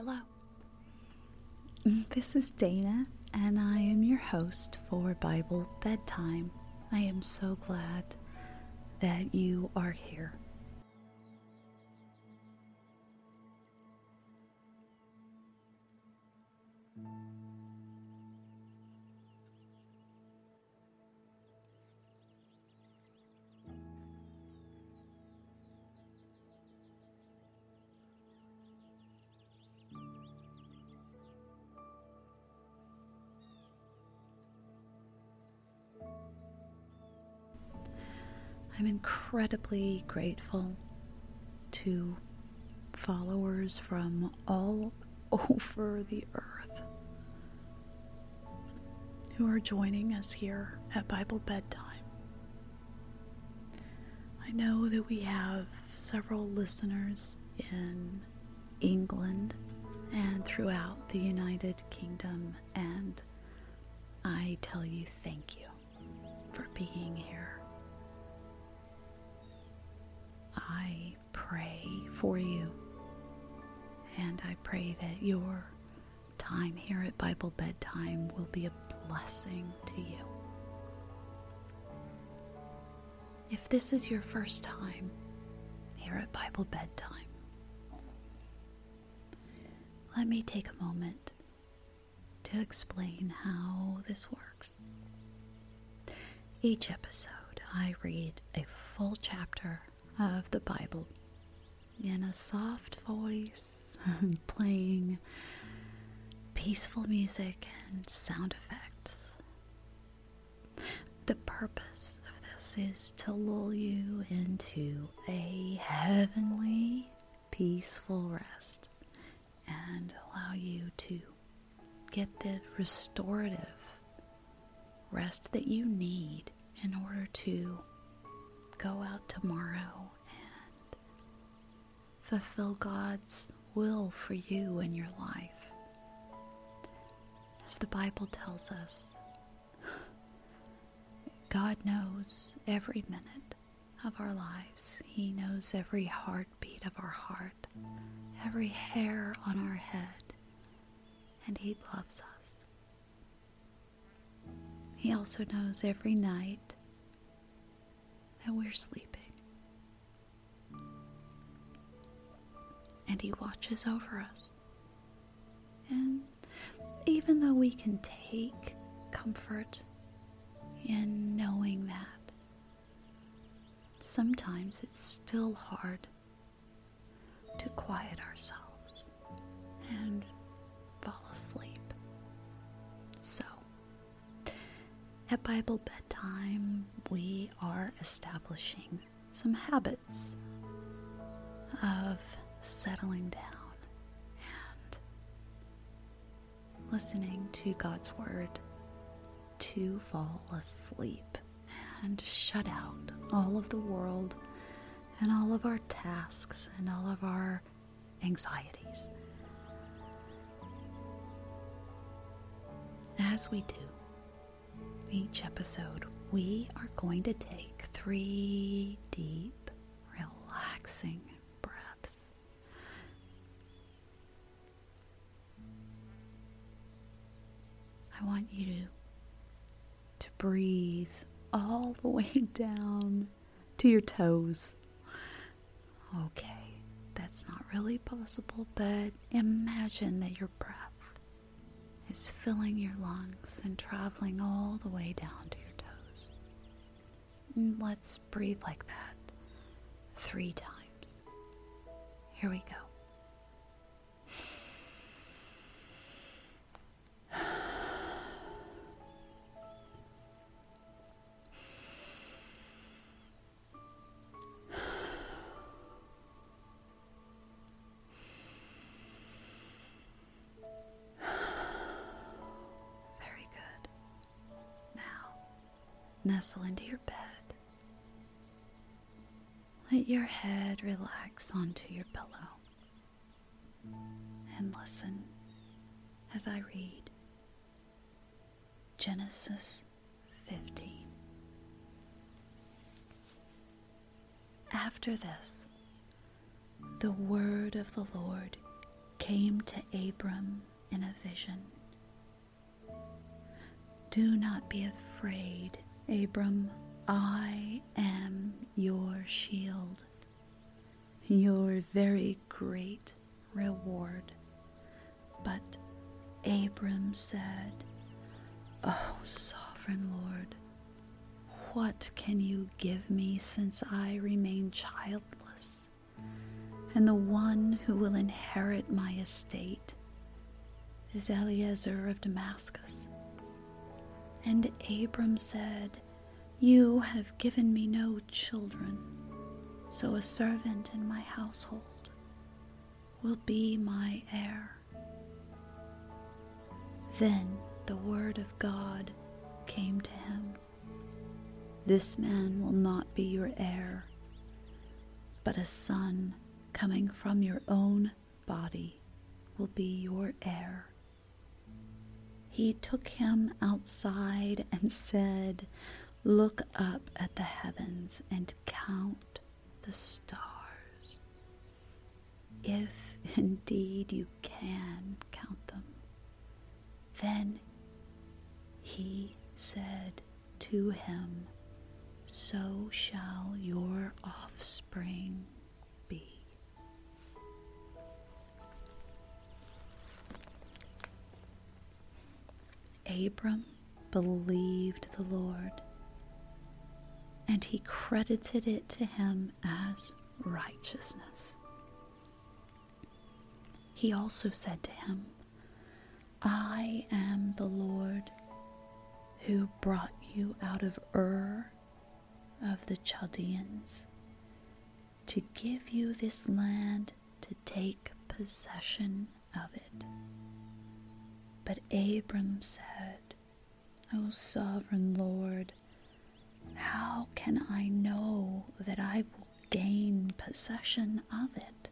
Hello. This is Dana, and I am your host for Bible Bedtime. I am so glad that you are here. I'm incredibly grateful to followers from all over the earth who are joining us here at Bible Bedtime. I know that we have several listeners in England and throughout the United Kingdom, and I tell you thank you for being here. I pray for you, and I pray that your time here at Bible Bedtime will be a blessing to you. If this is your first time here at Bible Bedtime, let me take a moment to explain how this works. Each episode, I read a full chapter of the Bible in a soft voice, playing peaceful music and sound effects. The purpose of this is to lull you into a heavenly, peaceful rest and allow you to get the restorative rest that you need in order to go out tomorrow and fulfill God's will for you in your life. As the Bible tells us, God knows every minute of our lives. He knows every heartbeat of our heart, every hair on our head, and He loves us. He also knows every night that we're sleeping. And He watches over us. And even though we can take comfort in knowing that, sometimes it's still hard to quiet ourselves and fall asleep. At Bible bedtime, we are establishing some habits of settling down and listening to God's Word to fall asleep and shut out all of the world and all of our tasks and all of our anxieties. As we do each episode, we are going to take three deep, relaxing breaths. I want you to, breathe all the way down to your toes. Okay, that's not really possible, but imagine that your breath is filling your lungs and traveling all the way down to your toes. And let's breathe like that three times. Here we go. Nestle into your bed. Let your head relax onto your pillow. And listen as I read Genesis 15. After this, the word of the Lord came to Abram in a vision. Do not be afraid, Abram. I am your shield, your very great reward. But Abram said, O sovereign Lord, what can you give me since I remain childless? And the one who will inherit my estate is Eliezer of Damascus. And Abram said, You have given me no children, so a servant in my household will be my heir. Then the word of God came to him This man will not be your heir, but a son coming from your own body will be your heir. He took him outside and said, Look up at the heavens and count the stars. If indeed you can count them. Then he said to him, So shall your offspring Abram believed the Lord, and he credited it to him as righteousness. He also said to him, I am the Lord who brought you out of Ur of the Chaldeans to give you this land to take possession of it. But Abram said, O sovereign Lord, how can I know that I will gain possession of it?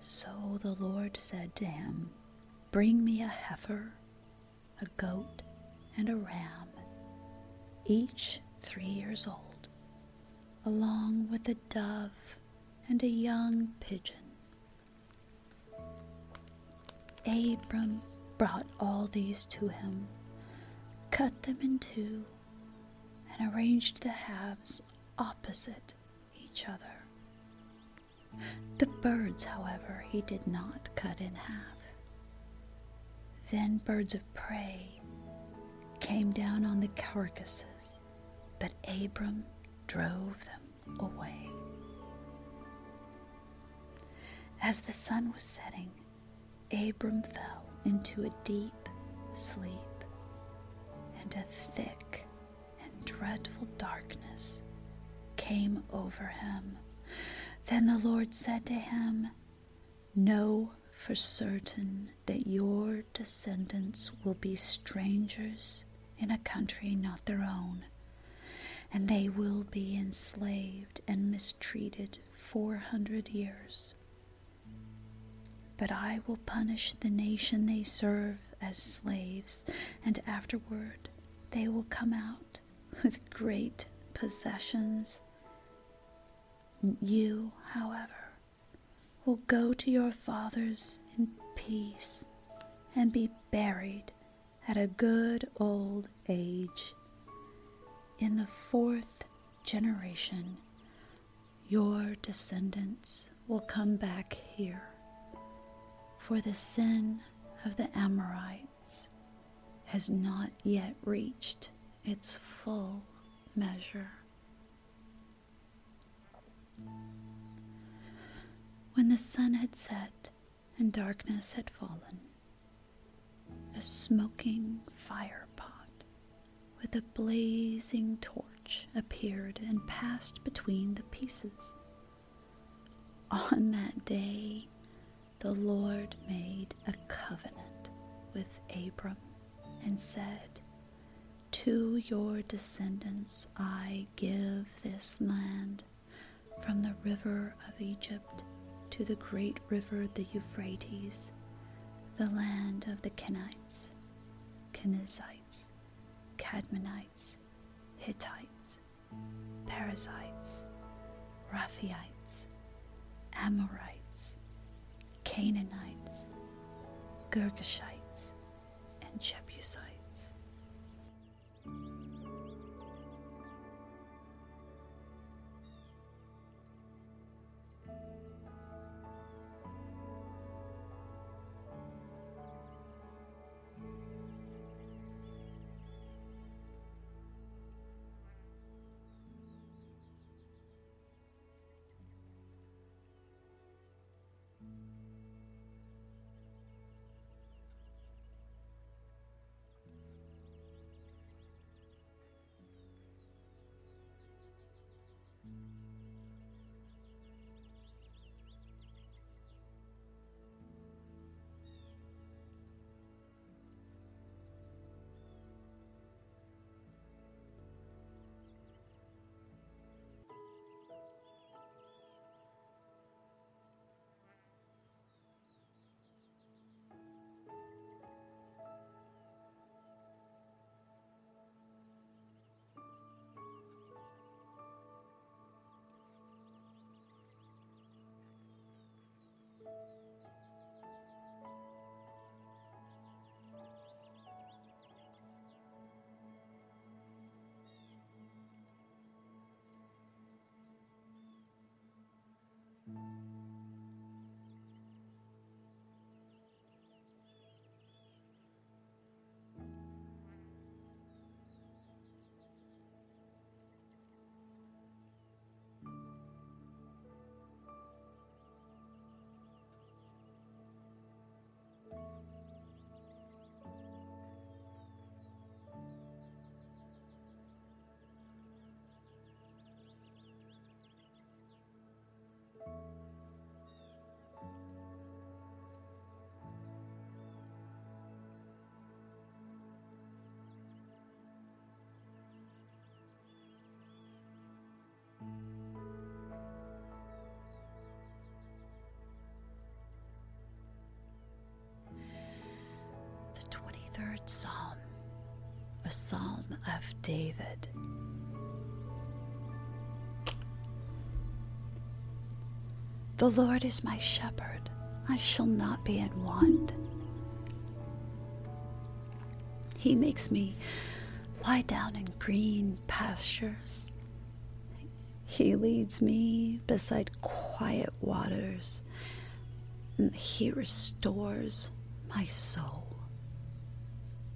So the Lord said to him, Bring me a heifer, a goat, and a ram, each three years old, along with a dove and a young pigeon. Abram brought all these to him, cut them in two, and arranged the halves opposite each other. The birds, however, he did not cut in half. Then birds of prey came down on the carcasses, but Abram drove them away. As the sun was setting, Abram fell into a deep sleep, and a thick and dreadful darkness came over him. Then the Lord said to him, Know for certain that your descendants will be strangers in a country not their own, and they will be enslaved and mistreated four hundred years. But I will punish the nation they serve as slaves, and afterward they will come out with great possessions. You, however, will go to your fathers in peace and be buried at a good old age. In the fourth generation, your descendants will come back here, for the sin of the Amorites has not yet reached its full measure. When the sun had set and darkness had fallen, a smoking fire pot with a blazing torch appeared and passed between the pieces. On that day, the Lord made a covenant with Abram and said, To your descendants I give this land from the river of Egypt to the great river the Euphrates, the land of the Kenites, Kenizzites, Cadmonites, Hittites, Perizzites, Rephaites, Amorites, Canaanites, Girgashites, The 23rd Psalm, a psalm of David. The Lord is my shepherd, I shall not be in want. He makes me lie down in green pastures. He leads me beside quiet waters. He restores my soul.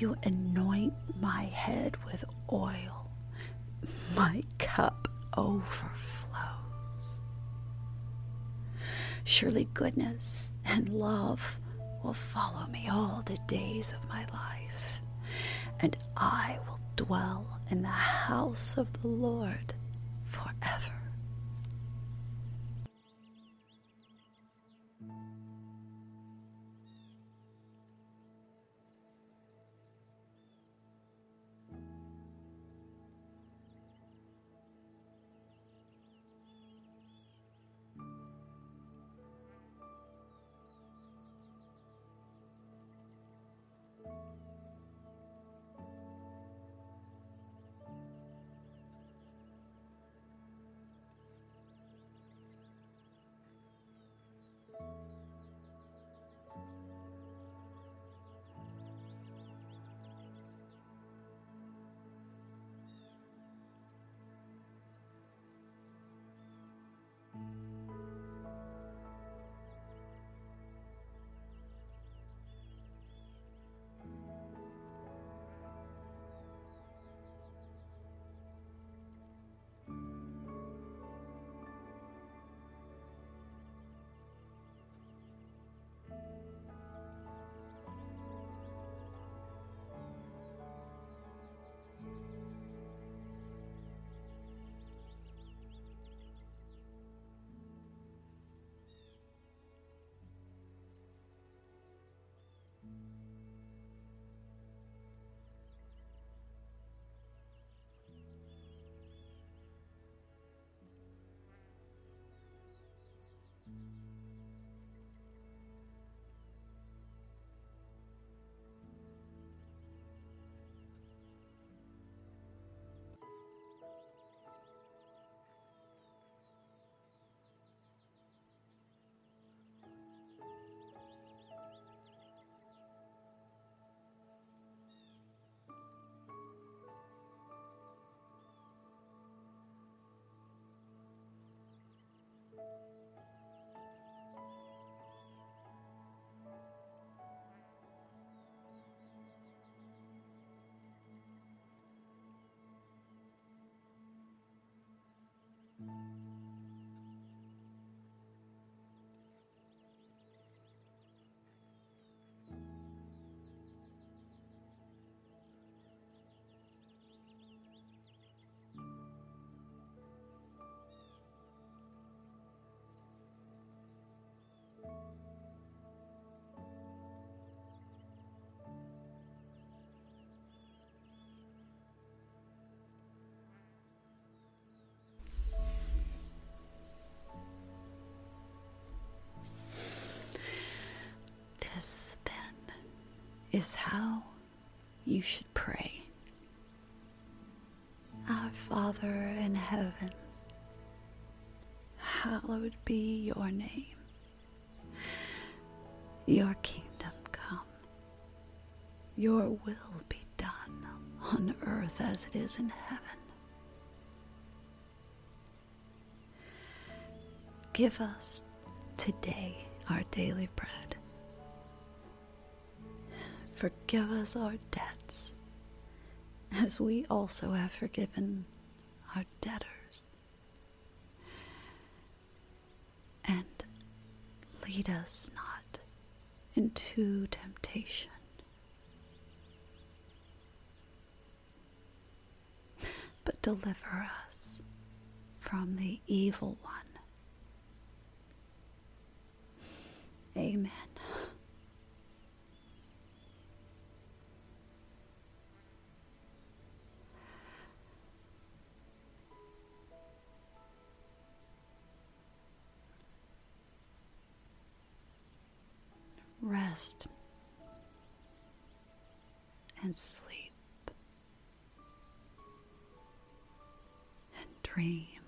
You anoint my head with oil. My cup overflows. Surely goodness and love will follow me all the days of my life, and I will dwell in the house of the Lord forever. Is how you should pray. Our Father in heaven, hallowed be your name. Your kingdom come, your will be done on earth as it is in heaven. Give us today our daily bread. Forgive us our debts, as we also have forgiven our debtors. And lead us not into temptation, but deliver us from the evil one. Amen. Rest and sleep and dream.